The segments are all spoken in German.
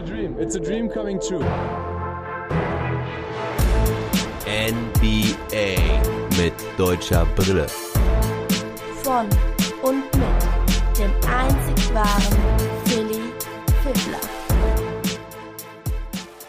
a dream. It's a dream coming true. NBA mit deutscher Brille. Von und mit dem einzig wahren Philly Fiddler.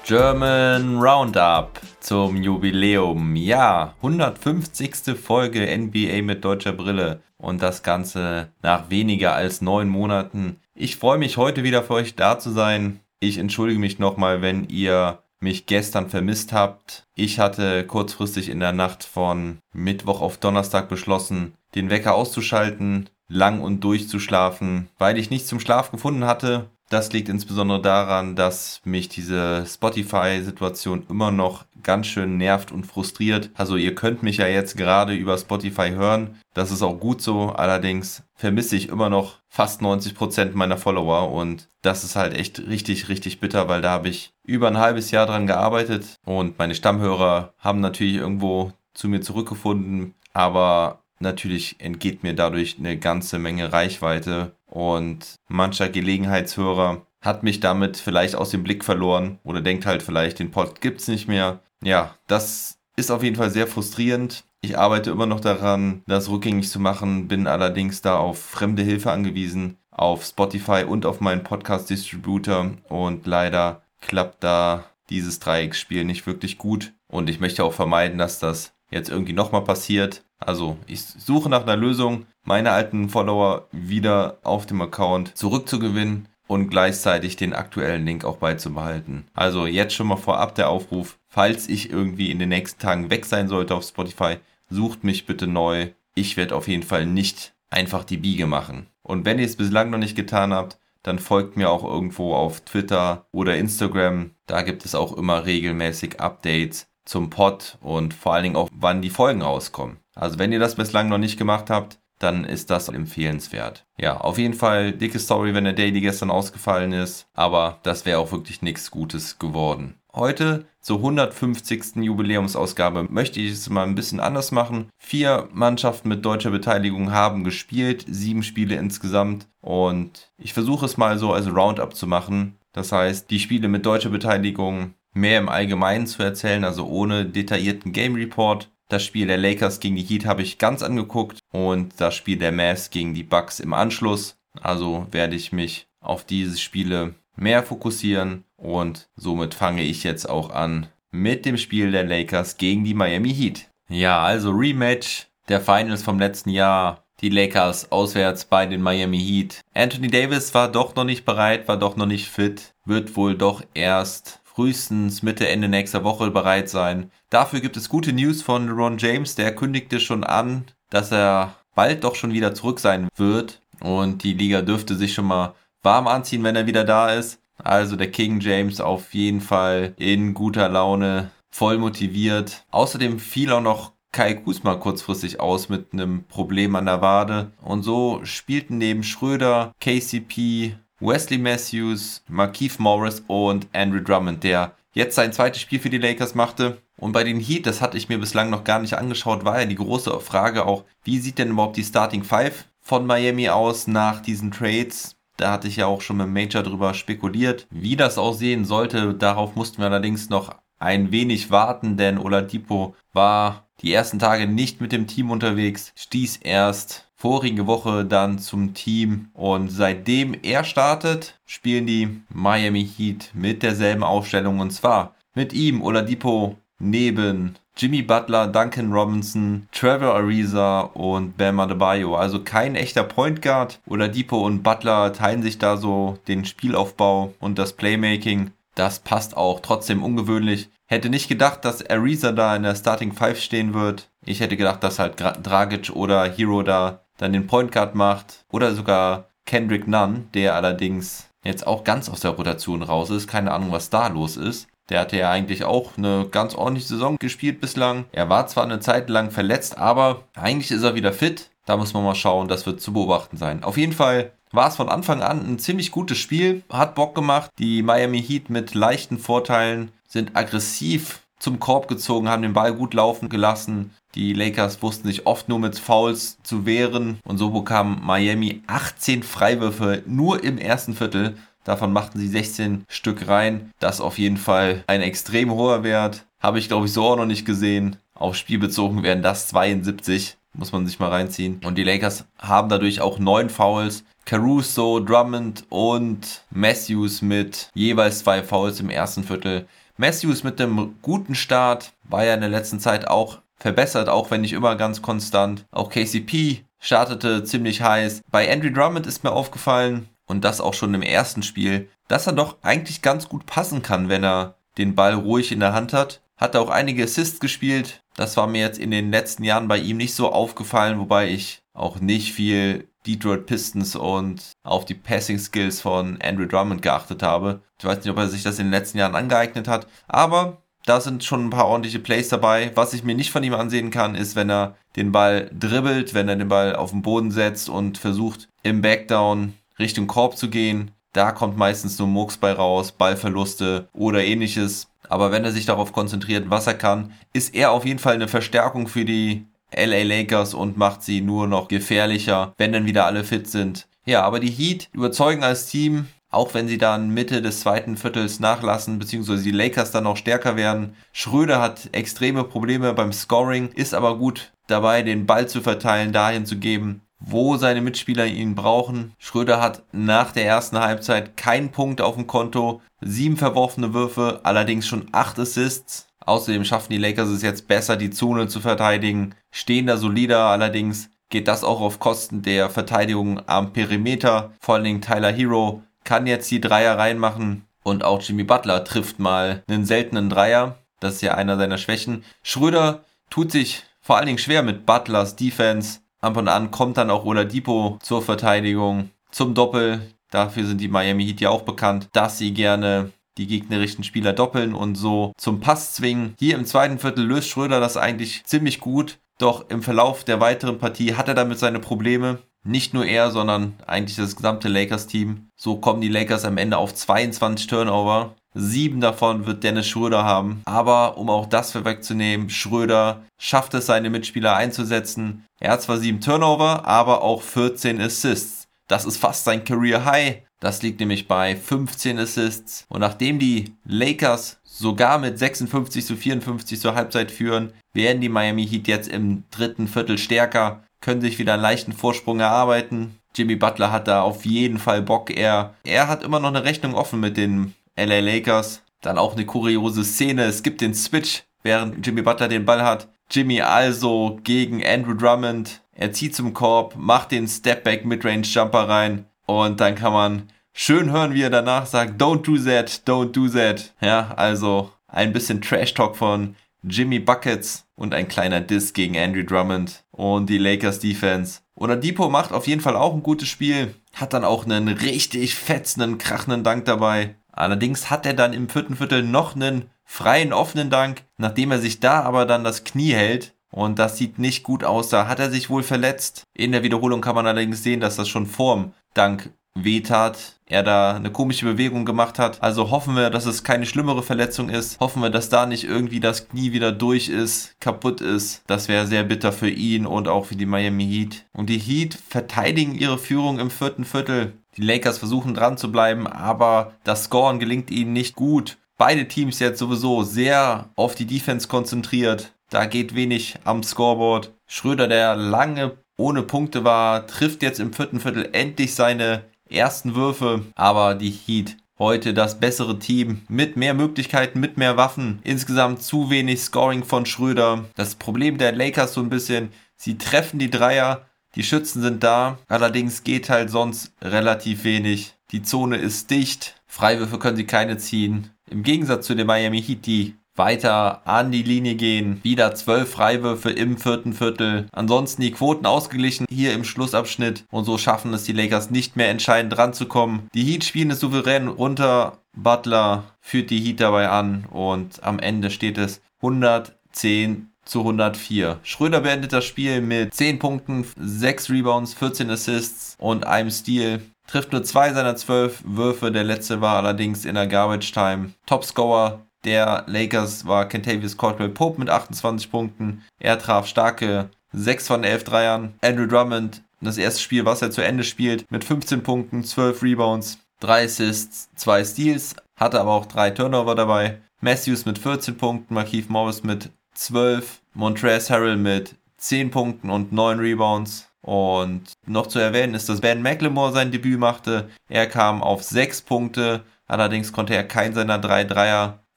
German Roundup zum Jubiläum. Ja, 150. Folge NBA mit deutscher Brille. Und das Ganze nach weniger als neun Monaten. Ich freue mich heute wieder für euch da zu sein. Ich entschuldige mich nochmal, wenn ihr mich gestern vermisst habt. Ich hatte kurzfristig in der Nacht von Mittwoch auf Donnerstag beschlossen, den Wecker auszuschalten, lang und durchzuschlafen, weil ich nichts zum Schlaf gefunden hatte. Das liegt insbesondere daran, dass mich diese Spotify-Situation immer noch ganz schön nervt und frustriert. Also ihr könnt mich ja jetzt gerade über Spotify hören. Das ist auch gut so. Allerdings vermisse ich immer noch fast 90 Prozent meiner Follower und das ist halt echt richtig, richtig bitter, weil da habe ich über ein halbes Jahr dran gearbeitet und meine Stammhörer haben natürlich irgendwo zu mir zurückgefunden, aber natürlich entgeht mir dadurch eine ganze Menge Reichweite und mancher Gelegenheitshörer hat mich damit vielleicht aus dem Blick verloren oder denkt halt vielleicht, den Pod gibt's nicht mehr. Ja, das ist auf jeden Fall sehr frustrierend. Ich arbeite immer noch daran, das rückgängig zu machen, bin allerdings da auf fremde Hilfe angewiesen, auf Spotify und auf meinen Podcast-Distributor und leider klappt da dieses Dreiecksspiel nicht wirklich gut und ich möchte auch vermeiden, dass das jetzt irgendwie nochmal passiert. Also ich suche nach einer Lösung, meine alten Follower wieder auf dem Account zurückzugewinnen und gleichzeitig den aktuellen Link auch beizubehalten. Also jetzt schon mal vorab der Aufruf, falls ich irgendwie in den nächsten Tagen weg sein sollte auf Spotify, sucht mich bitte neu. Ich werde auf jeden Fall nicht einfach die Biege machen. Und wenn ihr es bislang noch nicht getan habt, dann folgt mir auch irgendwo auf Twitter oder Instagram. Da gibt es auch immer regelmäßig Updates zum Pod und vor allen Dingen auch, wann die Folgen rauskommen. Also wenn ihr das bislang noch nicht gemacht habt, dann ist das empfehlenswert. Ja, auf jeden Fall dicke Story, wenn der Daily gestern ausgefallen ist, aber das wäre auch wirklich nichts Gutes geworden. Heute zur 150. Jubiläumsausgabe möchte ich es mal ein bisschen anders machen. Vier Mannschaften mit deutscher Beteiligung haben gespielt, sieben Spiele insgesamt und ich versuche es mal so als Roundup zu machen. Das heißt, die Spiele mit deutscher Beteiligung mehr im Allgemeinen zu erzählen, also ohne detaillierten Game Report. Das Spiel der Lakers gegen die Heat habe ich ganz angeguckt und das Spiel der Mavs gegen die Bucks im Anschluss. Also werde ich mich auf diese Spiele mehr fokussieren und somit fange ich jetzt auch an mit dem Spiel der Lakers gegen die Miami Heat. Ja, also Rematch der Finals vom letzten Jahr. Die Lakers auswärts bei den Miami Heat. Anthony Davis war doch noch nicht bereit, war doch noch nicht fit, wird wohl doch erst frühestens Mitte, Ende nächster Woche bereit sein. Dafür gibt es gute News von Ron James, der kündigte schon an, dass er bald doch schon wieder zurück sein wird. Und die Liga dürfte sich schon mal warm anziehen, wenn er wieder da ist. Also der King James auf jeden Fall in guter Laune, voll motiviert. Außerdem fiel auch noch Kai Kusma kurzfristig aus mit einem Problem an der Wade. Und so spielten neben Schröder, KCP, Wesley Matthews, Markeith Morris und Andrew Drummond, der jetzt sein zweites Spiel für die Lakers machte. Und bei den Heat, das hatte ich mir bislang noch gar nicht angeschaut, war ja die große Frage auch, wie sieht denn überhaupt die Starting Five von Miami aus nach diesen Trades? Da hatte ich ja auch schon mit Major drüber spekuliert. Wie das aussehen sollte, darauf mussten wir allerdings noch ein wenig warten, denn Oladipo war die ersten Tage nicht mit dem Team unterwegs, stieß erst vorige Woche dann zum Team und seitdem er startet, spielen die Miami Heat mit derselben Aufstellung und zwar mit ihm Oladipo neben Jimmy Butler, Duncan Robinson, Trevor Ariza und Bam Adebayo. Also kein echter Point Guard. Oladipo und Butler teilen sich da so den Spielaufbau und das Playmaking. Das passt auch trotzdem ungewöhnlich. Hätte nicht gedacht, dass Ariza da in der Starting Five stehen wird. Ich hätte gedacht, dass halt Dragic oder Hero da dann den Point Guard macht oder sogar Kendrick Nunn, der allerdings jetzt auch ganz aus der Rotation raus ist. Keine Ahnung, was da los ist. Der hatte ja eigentlich auch eine ganz ordentliche Saison gespielt bislang. Er war zwar eine Zeit lang verletzt, aber eigentlich ist er wieder fit. Da muss man mal schauen, das wird zu beobachten sein. Auf jeden Fall war es von Anfang an ein ziemlich gutes Spiel, hat Bock gemacht. Die Miami Heat mit leichten Vorteilen sind aggressiv zum Korb gezogen, haben den Ball gut laufen gelassen. Die Lakers wussten sich oft nur mit Fouls zu wehren und so bekam Miami 18 Freiwürfe nur im ersten Viertel. Davon machten sie 16 Stück rein. Das auf jeden Fall ein extrem hoher Wert. Habe ich, glaube ich, so auch noch nicht gesehen. Auf Spiel bezogen wären das 72. Muss man sich mal reinziehen. Und die Lakers haben dadurch auch neun Fouls. Caruso, Drummond und Matthews mit jeweils zwei Fouls im ersten Viertel. Matthews mit einem guten Start war ja in der letzten Zeit auch verbessert, auch wenn nicht immer ganz konstant. Auch KCP startete ziemlich heiß. Bei Andrew Drummond ist mir aufgefallen, und das auch schon im ersten Spiel, dass er doch eigentlich ganz gut passen kann, wenn er den Ball ruhig in der Hand hat. Hat auch einige Assists gespielt. Das war mir jetzt in den letzten Jahren bei ihm nicht so aufgefallen, wobei ich auch nicht viel Detroit Pistons und auf die Passing Skills von Andrew Drummond geachtet habe. Ich weiß nicht, ob er sich das in den letzten Jahren angeeignet hat, aber da sind schon ein paar ordentliche Plays dabei. Was ich mir nicht von ihm ansehen kann, ist, wenn er den Ball dribbelt, wenn er den Ball auf den Boden setzt und versucht, im Backdown Richtung Korb zu gehen. Da kommt meistens nur Murks bei raus, Ballverluste oder ähnliches. Aber wenn er sich darauf konzentriert, was er kann, ist er auf jeden Fall eine Verstärkung für die LA Lakers und macht sie nur noch gefährlicher, wenn dann wieder alle fit sind. Ja, aber die Heat überzeugen als Team, auch wenn sie dann Mitte des zweiten Viertels nachlassen, beziehungsweise die Lakers dann noch stärker werden. Schröder hat extreme Probleme beim Scoring, ist aber gut dabei, den Ball zu verteilen, dahin zu geben, wo seine Mitspieler ihn brauchen. Schröder hat nach der ersten Halbzeit keinen Punkt auf dem Konto, sieben verworfene Würfe, allerdings schon acht Assists. Außerdem schaffen die Lakers es jetzt besser, die Zone zu verteidigen, stehen da solider, allerdings geht das auch auf Kosten der Verteidigung am Perimeter. Vor allen Dingen Tyler Hero kann jetzt die Dreier reinmachen und auch Jimmy Butler trifft mal einen seltenen Dreier. Das ist ja einer seiner Schwächen. Schröder tut sich vor allen Dingen schwer mit Butlers Defense. Ab und an kommt dann auch Oladipo zur Verteidigung, zum Doppel. Dafür sind die Miami Heat ja auch bekannt, dass sie gerne die gegnerischen Spieler doppeln und so zum Pass zwingen. Hier im zweiten Viertel löst Schröder das eigentlich ziemlich gut. Doch im Verlauf der weiteren Partie hat er damit seine Probleme. Nicht nur er, sondern eigentlich das gesamte Lakers-Team. So kommen die Lakers am Ende auf 22 Turnover. Sieben davon wird Dennis Schröder haben. Aber um auch das vorwegzunehmen, Schröder schafft es, seine Mitspieler einzusetzen. Er hat zwar sieben Turnover, aber auch 14 Assists. Das ist fast sein Career High. Das liegt nämlich bei 15 Assists. Und nachdem die Lakers sogar mit 56 zu 54 zur Halbzeit führen, werden die Miami Heat jetzt im dritten Viertel stärker, können sich wieder einen leichten Vorsprung erarbeiten. Jimmy Butler hat da auf jeden Fall Bock. Er, er hat immer noch eine Rechnung offen mit den LA Lakers. Dann auch eine kuriose Szene. Es gibt den Switch, während Jimmy Butler den Ball hat. Jimmy also gegen Andrew Drummond. Er zieht zum Korb, macht den Stepback Midrange Jumper rein. Und dann kann man schön hören, wie er danach sagt, don't do that, don't do that. Ja, also ein bisschen Trash Talk von Jimmy Buckets und ein kleiner Diss gegen Andrew Drummond und die Lakers Defense. Oder Depot macht auf jeden Fall auch ein gutes Spiel. Hat dann auch einen richtig fetzenden, krachenden Dank dabei. Allerdings hat er dann im vierten Viertel noch einen freien, offenen Dank, nachdem er sich da aber dann das Knie hält. Und das sieht nicht gut aus. Da hat er sich wohl verletzt. In der Wiederholung kann man allerdings sehen, dass das schon vorm Dank wehtat, er da eine komische Bewegung gemacht hat. Also hoffen wir, dass es keine schlimmere Verletzung ist. Hoffen wir, dass da nicht irgendwie das Knie wieder durch ist, kaputt ist. Das wäre sehr bitter für ihn und auch für die Miami Heat. Und die Heat verteidigen ihre Führung im vierten Viertel. Die Lakers versuchen dran zu bleiben, aber das Scoren gelingt ihnen nicht gut. Beide Teams jetzt sowieso sehr auf die Defense konzentriert. Da geht wenig am Scoreboard. Schröder, der lange ohne Punkte war, trifft jetzt im vierten Viertel endlich seine ersten Würfe, aber die Heat heute das bessere Team mit mehr Möglichkeiten, mit mehr Waffen. Insgesamt zu wenig Scoring von Schröder. Das Problem der Lakers so ein bisschen, sie treffen die Dreier, die Schützen sind da, allerdings geht halt sonst relativ wenig. Die Zone ist dicht, Freiwürfe können sie keine ziehen. Im Gegensatz zu den Miami Heat, die weiter an die Linie gehen. Wieder zwölf Freiwürfe im vierten Viertel. Ansonsten die Quoten ausgeglichen hier im Schlussabschnitt. Und so schaffen es die Lakers nicht mehr entscheidend ranzukommen. Die Heat spielen es souverän runter. Butler führt die Heat dabei an. Und am Ende steht es 110 zu 104. Schröder beendet das Spiel mit 10 Punkten, 6 Rebounds, 14 Assists und einem Steal. Trifft nur zwei seiner zwölf Würfe. Der letzte war allerdings in der Garbage Time. Topscorer der Lakers war Kentavious Caldwell Pope mit 28 Punkten. Er traf starke 6 von 11 Dreiern. Andrew Drummond, das erste Spiel, was er zu Ende spielt, mit 15 Punkten, 12 Rebounds. 3 Assists, 2 Steals, hatte aber auch 3 Turnover dabei. Matthews mit 14 Punkten, Markeith Morris mit 12, Montrezl Harrell mit 10 Punkten und 9 Rebounds. Und noch zu erwähnen ist, dass Ben McLemore sein Debüt machte. Er kam auf 6 Punkte, allerdings konnte er keinen seiner 3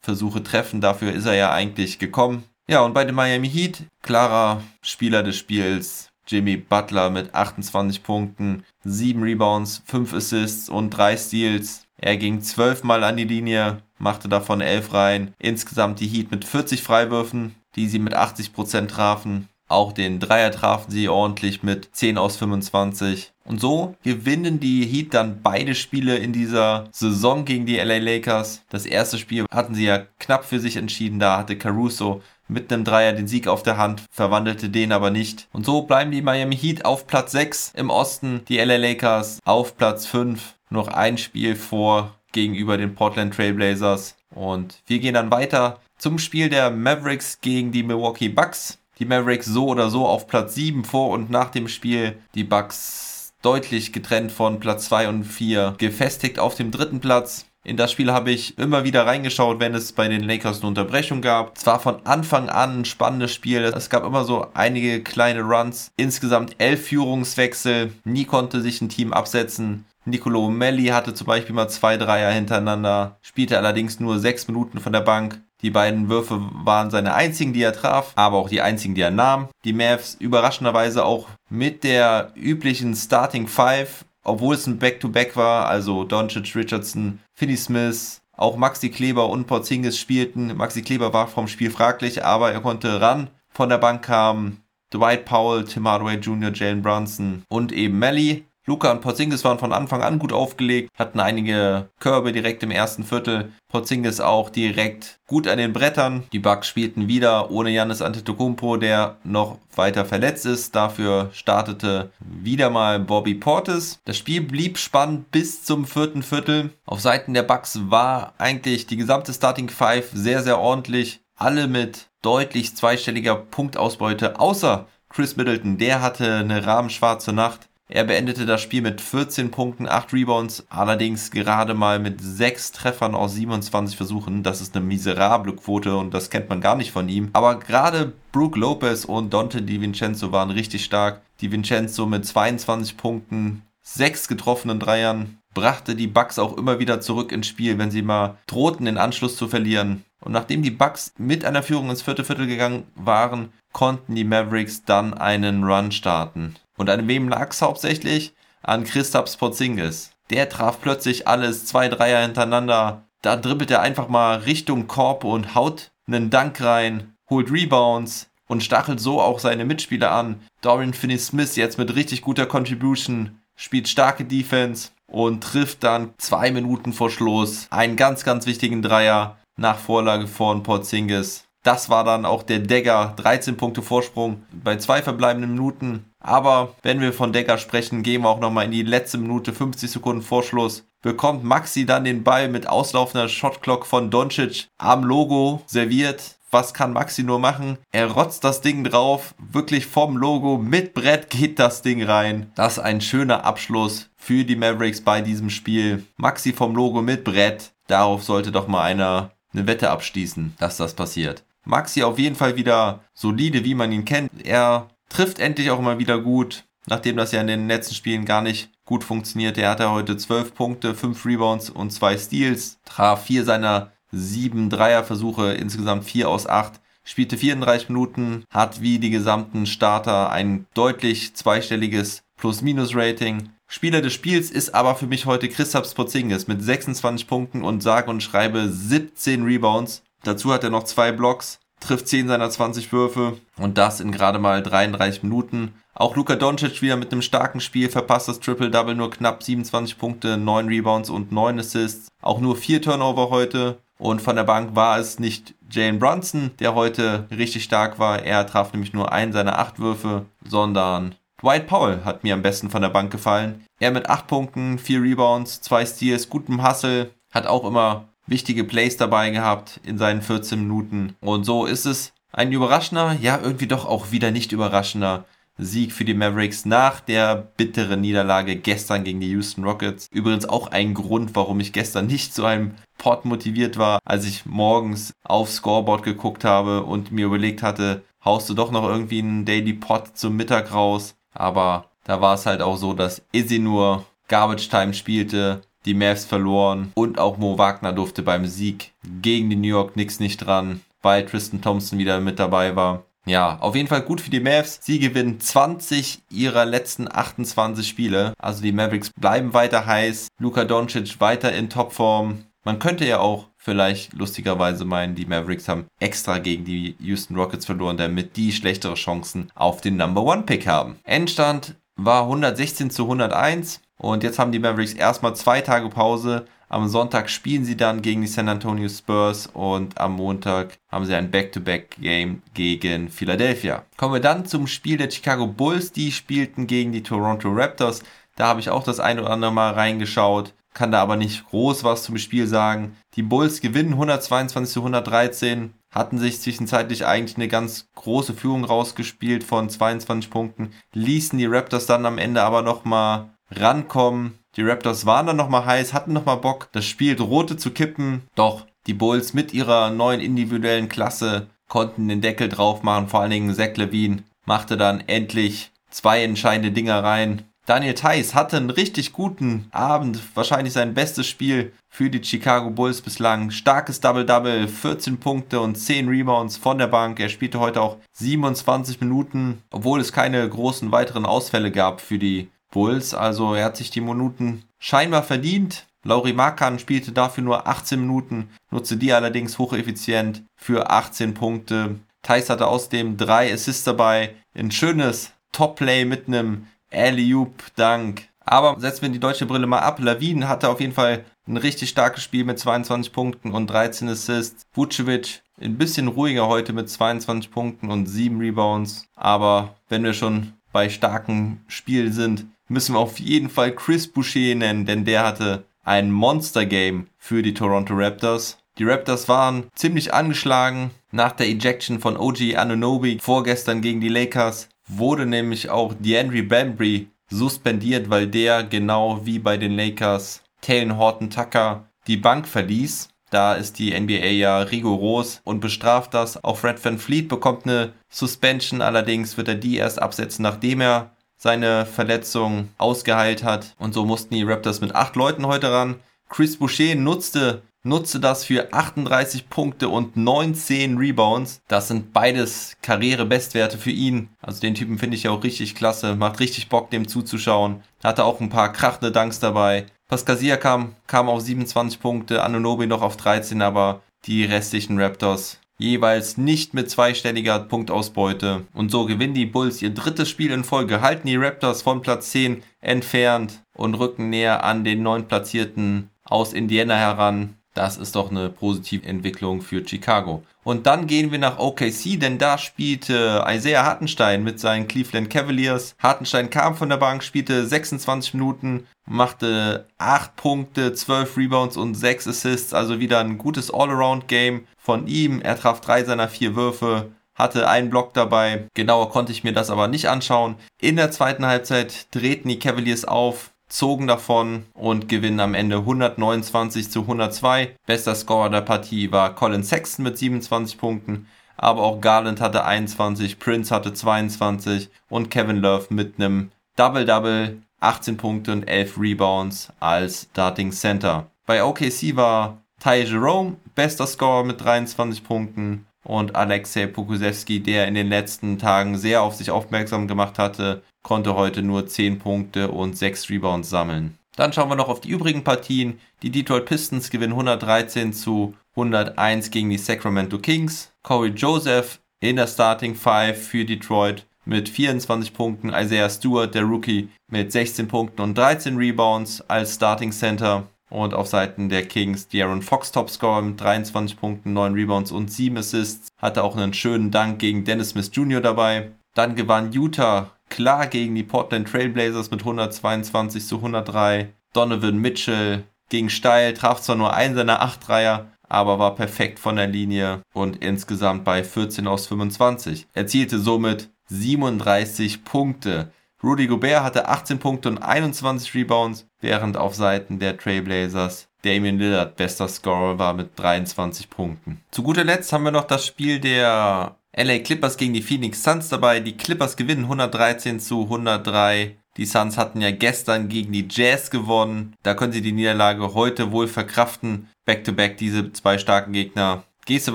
Dreier-Versuche treffen. Dafür ist er ja eigentlich gekommen. Ja, und bei den Miami Heat, klarer Spieler des Spiels, Jimmy Butler mit 28 Punkten, 7 Rebounds, 5 Assists und 3 Steals. Er ging 12 Mal an die Linie, machte davon 11 rein. Insgesamt die Heat mit 40 Freiwürfen, die sie mit 80% trafen. Auch den Dreier trafen sie ordentlich mit 10 aus 25. Und so gewinnen die Heat dann beide Spiele in dieser Saison gegen die LA Lakers. Das erste Spiel hatten sie ja knapp für sich entschieden. Da hatte Caruso mit einem Dreier den Sieg auf der Hand, verwandelte den aber nicht. Und so bleiben die Miami Heat auf Platz 6 im Osten, die LA Lakers auf Platz 5, noch ein Spiel vor gegenüber den Portland Trailblazers. Und wir gehen dann weiter zum Spiel der Mavericks gegen die Milwaukee Bucks. Die Mavericks so oder so auf Platz 7 vor und nach dem Spiel. Die Bucks deutlich getrennt von Platz 2 und 4, gefestigt auf dem dritten Platz. In das Spiel habe ich immer wieder reingeschaut, wenn es bei den Lakers eine Unterbrechung gab. Es war von Anfang an ein spannendes Spiel. Es gab immer so einige kleine Runs. Insgesamt elf Führungswechsel. Nie konnte sich ein Team absetzen. Nicolo Melli hatte zum Beispiel mal zwei Dreier hintereinander, spielte allerdings nur sechs Minuten von der Bank. Die beiden Würfe waren seine einzigen, die er traf, aber auch die einzigen, die er nahm. Die Mavs überraschenderweise auch mit der üblichen Starting Five obwohl es ein Back-to-Back -Back war, also Doncic, Richardson, Finney Smith, auch Maxi Kleber und Porzingis spielten. Maxi Kleber war vom Spiel fraglich, aber er konnte ran. Von der Bank kamen Dwight Powell, Tim Hardaway Jr., Jalen Brunson und eben Melly. Luca und Porzingis waren von Anfang an gut aufgelegt, hatten einige Körbe direkt im ersten Viertel. Porzingis auch direkt gut an den Brettern. Die Bucks spielten wieder ohne Janis Antetokounmpo, der noch weiter verletzt ist. Dafür startete wieder mal Bobby Portis. Das Spiel blieb spannend bis zum vierten Viertel. Auf Seiten der Bucks war eigentlich die gesamte Starting Five sehr, sehr ordentlich. Alle mit deutlich zweistelliger Punktausbeute, außer Chris Middleton. Der hatte eine rahmenschwarze Nacht. Er beendete das Spiel mit 14 Punkten, 8 Rebounds, allerdings gerade mal mit 6 Treffern aus 27 Versuchen. Das ist eine miserable Quote und das kennt man gar nicht von ihm. Aber gerade Brooke Lopez und Dante DiVincenzo waren richtig stark. DiVincenzo mit 22 Punkten, 6 getroffenen Dreiern, brachte die Bucks auch immer wieder zurück ins Spiel, wenn sie mal drohten, den Anschluss zu verlieren. Und nachdem die Bucks mit einer Führung ins vierte Viertel gegangen waren, konnten die Mavericks dann einen Run starten. Und an wem lag es hauptsächlich? An Christaps Porzingis. Der traf plötzlich alles, zwei Dreier hintereinander. Da dribbelt er einfach mal Richtung Korb und haut einen Dank rein, holt Rebounds und stachelt so auch seine Mitspieler an. Dorian Finney-Smith jetzt mit richtig guter Contribution, spielt starke Defense und trifft dann zwei Minuten vor Schluss einen ganz, ganz wichtigen Dreier nach Vorlage von Porzingis. Das war dann auch der Dagger, 13 Punkte Vorsprung bei zwei verbleibenden Minuten. Aber wenn wir von Decker sprechen, gehen wir auch nochmal in die letzte Minute, 50 Sekunden Vorschluss. Bekommt Maxi dann den Ball mit auslaufender Shotclock von Doncic am Logo serviert. Was kann Maxi nur machen? Er rotzt das Ding drauf, wirklich vom Logo mit Brett geht das Ding rein. Das ist ein schöner Abschluss für die Mavericks bei diesem Spiel. Maxi vom Logo mit Brett. Darauf sollte doch mal einer eine Wette abschließen, dass das passiert. Maxi auf jeden Fall wieder solide, wie man ihn kennt. Er trifft endlich auch mal wieder gut, nachdem das ja in den letzten Spielen gar nicht gut funktioniert. Er hatte heute 12 Punkte, 5 Rebounds und 2 Steals, traf 4 seiner 7 Dreierversuche, insgesamt 4 aus 8, spielte 34 Minuten, hat wie die gesamten Starter ein deutlich zweistelliges Plus-Minus-Rating. Spieler des Spiels ist aber für mich heute Christoph Porzingis mit 26 Punkten und sage und schreibe 17 Rebounds. Dazu hat er noch zwei Blocks trifft 10 seiner 20 Würfe und das in gerade mal 33 Minuten. Auch Luka Doncic wieder mit einem starken Spiel, verpasst das Triple-Double nur knapp 27 Punkte, 9 Rebounds und 9 Assists. Auch nur 4 Turnover heute. Und von der Bank war es nicht Jalen Brunson, der heute richtig stark war. Er traf nämlich nur einen seiner 8 Würfe, sondern Dwight Powell hat mir am besten von der Bank gefallen. Er mit 8 Punkten, 4 Rebounds, 2 Steals, gutem Hustle, hat auch immer wichtige Plays dabei gehabt in seinen 14 Minuten. Und so ist es ein überraschender, ja, irgendwie doch auch wieder nicht überraschender Sieg für die Mavericks nach der bitteren Niederlage gestern gegen die Houston Rockets. Übrigens auch ein Grund, warum ich gestern nicht zu einem Pod motiviert war, als ich morgens aufs Scoreboard geguckt habe und mir überlegt hatte, haust du doch noch irgendwie einen Daily Pod zum Mittag raus. Aber da war es halt auch so, dass Izzy nur Garbage Time spielte, die Mavs verloren und auch Mo Wagner durfte beim Sieg gegen die New York Knicks nicht dran, weil Tristan Thompson wieder mit dabei war. Ja, auf jeden Fall gut für die Mavs. Sie gewinnen 20 ihrer letzten 28 Spiele. Also die Mavericks bleiben weiter heiß. Luka Doncic weiter in Topform. Man könnte ja auch vielleicht lustigerweise meinen, die Mavericks haben extra gegen die Houston Rockets verloren, damit die schlechtere Chancen auf den Number One Pick haben. Endstand war 116 zu 101 und jetzt haben die Mavericks erstmal zwei Tage Pause. Am Sonntag spielen sie dann gegen die San Antonio Spurs und am Montag haben sie ein Back-to-Back-Game gegen Philadelphia. Kommen wir dann zum Spiel der Chicago Bulls. Die spielten gegen die Toronto Raptors. Da habe ich auch das ein oder andere Mal reingeschaut, kann da aber nicht groß was zum Spiel sagen. Die Bulls gewinnen 122 zu 113, hatten sich zwischenzeitlich eigentlich eine ganz große Führung rausgespielt von 22 Punkten, ließen die Raptors dann am Ende aber nochmal rankommen. Die Raptors waren dann nochmal heiß, hatten nochmal Bock, das Spiel drohte zu kippen. Doch die Bulls mit ihrer neuen individuellen Klasse konnten den Deckel drauf machen. Vor allen Dingen Zach Levine machte dann endlich zwei entscheidende Dinger rein. Daniel Theiss hatte einen richtig guten Abend, wahrscheinlich sein bestes Spiel für die Chicago Bulls bislang. Starkes Double-Double, 14 Punkte und 10 Rebounds von der Bank. Er spielte heute auch 27 Minuten, obwohl es keine großen weiteren Ausfälle gab für die Bulls. Also er hat sich die Minuten scheinbar verdient. Lauri Markan spielte dafür nur 18 Minuten, nutzte die allerdings hocheffizient für 18 Punkte. Thais hatte außerdem drei Assists dabei. Ein schönes Top-Play mit einem Alley-Oop-Dank. Aber setzen wir die deutsche Brille mal ab. Lavin hatte auf jeden Fall ein richtig starkes Spiel mit 22 Punkten und 13 Assists. Vucevic ein bisschen ruhiger heute mit 22 Punkten und 7 Rebounds. Aber wenn wir schon bei starkem Spiel sind, müssen wir auf jeden Fall Chris Boucher nennen, denn der hatte ein Monster-Game für die Toronto Raptors. Die Raptors waren ziemlich angeschlagen nach der Ejection von OG Anunobi vorgestern gegen die Lakers. Wurde nämlich auch DeAndre Bambry suspendiert, weil der genau wie bei den Lakers Taylor Horton Tucker die Bank verließ. Da ist die NBA ja rigoros und bestraft das. Auch Fred Van Fleet bekommt eine Suspension, allerdings wird er die erst absetzen, nachdem er seine Verletzung ausgeheilt hat. Und so mussten die Raptors mit acht Leuten heute ran. Chris Boucher nutzte, nutzte das für 38 Punkte und 19 Rebounds. Das sind beides Karrierebestwerte für ihn. Also den Typen finde ich ja auch richtig klasse. Macht richtig Bock, dem zuzuschauen. Hatte auch ein paar krachende Dunks dabei. Pascal Siakam kam auf 27 Punkte, Anunobi noch auf 13, aber die restlichen Raptors jeweils nicht mit zweistelliger Punktausbeute. Und so gewinnen die Bulls ihr drittes Spiel in Folge, halten die Raptors von Platz 10 entfernt und rücken näher an den neun Platzierten aus Indiana heran. Das ist doch eine positive Entwicklung für Chicago. Und dann gehen wir nach OKC, denn da spielte Isaiah Hartenstein mit seinen Cleveland Cavaliers. Hartenstein kam von der Bank, spielte 26 Minuten, machte 8 Punkte, 12 Rebounds und 6 Assists. Also wieder ein gutes All-Around-Game von ihm. Er traf drei seiner vier Würfe, hatte einen Block dabei. Genauer konnte ich mir das aber nicht anschauen. In der zweiten Halbzeit drehten die Cavaliers auf, zogen davon und gewinnen am Ende 129 zu 102. Bester Scorer der Partie war Colin Sexton mit 27 Punkten, aber auch Garland hatte 21, Prince hatte 22 und Kevin Love mit einem Double-Double, 18 Punkte und 11 Rebounds als Starting Center. Bei OKC war Ty Jerome bester Scorer mit 23 Punkten und Alexei Pokusewski, der in den letzten Tagen sehr auf sich aufmerksam gemacht hatte, konnte heute nur 10 Punkte und 6 Rebounds sammeln. Dann schauen wir noch auf die übrigen Partien. Die Detroit Pistons gewinnen 113 zu 101 gegen die Sacramento Kings. Corey Joseph in der Starting Five für Detroit mit 24 Punkten. Isaiah Stewart, der Rookie, mit 16 Punkten und 13 Rebounds als Starting Center. Und auf Seiten der Kings De'Aaron Fox Topscorer mit 23 Punkten, 9 Rebounds und 7 Assists. Hatte auch einen schönen Dank gegen Dennis Smith Jr. dabei. Dann gewann Utah klar gegen die Portland Trailblazers mit 122 zu 103. Donovan Mitchell ging steil, traf zwar nur einen seiner 8 Dreier, aber war perfekt von der Linie und insgesamt bei 14 aus 25. Erzielte somit 37 Punkte. Rudy Gobert hatte 18 Punkte und 21 Rebounds, während auf Seiten der Trailblazers Damian Lillard bester Scorer war mit 23 Punkten. Zu guter Letzt haben wir noch das Spiel der LA Clippers gegen die Phoenix Suns dabei. Die Clippers gewinnen 113 zu 103. Die Suns hatten ja gestern gegen die Jazz gewonnen. Da können sie die Niederlage heute wohl verkraften. Back-to-back -back diese zwei starken Gegner. Gehst du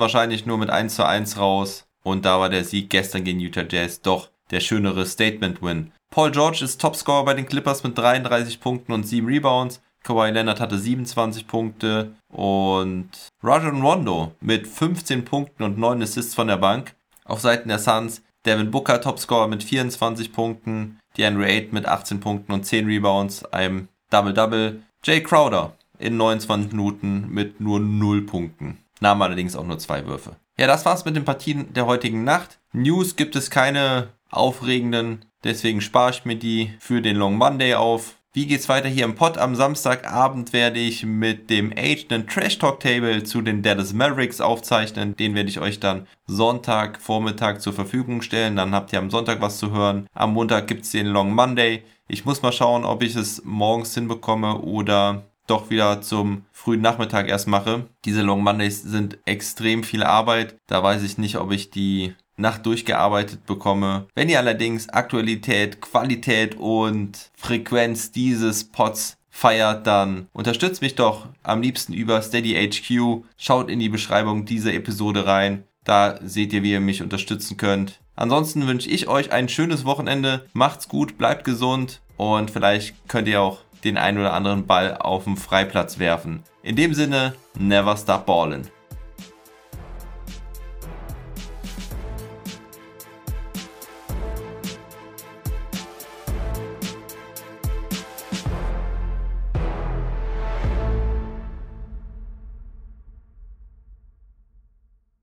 wahrscheinlich nur mit 1 zu 1 raus. Und da war der Sieg gestern gegen Utah Jazz doch der schönere Statement-Win. Paul George ist Topscorer bei den Clippers mit 33 Punkten und 7 Rebounds. Kawhi Leonard hatte 27 Punkte und Rajon Rondo mit 15 Punkten und 9 Assists von der Bank. Auf Seiten der Suns Devin Booker Topscorer mit 24 Punkten, DeAndre Ayton mit 18 Punkten und 10 Rebounds, einem Double-Double. Jay Crowder in 29 Minuten mit nur 0 Punkten. Nahm allerdings auch nur zwei Würfe. Ja, das war's mit den Partien der heutigen Nacht. News gibt es keine aufregenden, deswegen spare ich mir die für den Long Monday auf. Wie geht's weiter hier im Pod? Am Samstagabend werde ich mit dem Age einen Trash Talk Table zu den Dallas Mavericks aufzeichnen. Den werde ich euch dann Sonntag Vormittag zur Verfügung stellen. Dann habt ihr am Sonntag was zu hören. Am Montag gibt's den Long Monday. Ich muss mal schauen, ob ich es morgens hinbekomme oder doch wieder zum frühen Nachmittag erst mache. Diese Long Mondays sind extrem viel Arbeit. Da weiß ich nicht, ob ich die Nacht durchgearbeitet bekomme. Wenn ihr allerdings Aktualität, Qualität und Frequenz dieses Pods feiert, dann unterstützt mich doch am liebsten über Steady HQ. Schaut in die Beschreibung dieser Episode rein. Da seht ihr, wie ihr mich unterstützen könnt. Ansonsten wünsche ich euch ein schönes Wochenende. Macht's gut, bleibt gesund und vielleicht könnt ihr auch den einen oder anderen Ball auf dem Freiplatz werfen. In dem Sinne, never stop ballin'.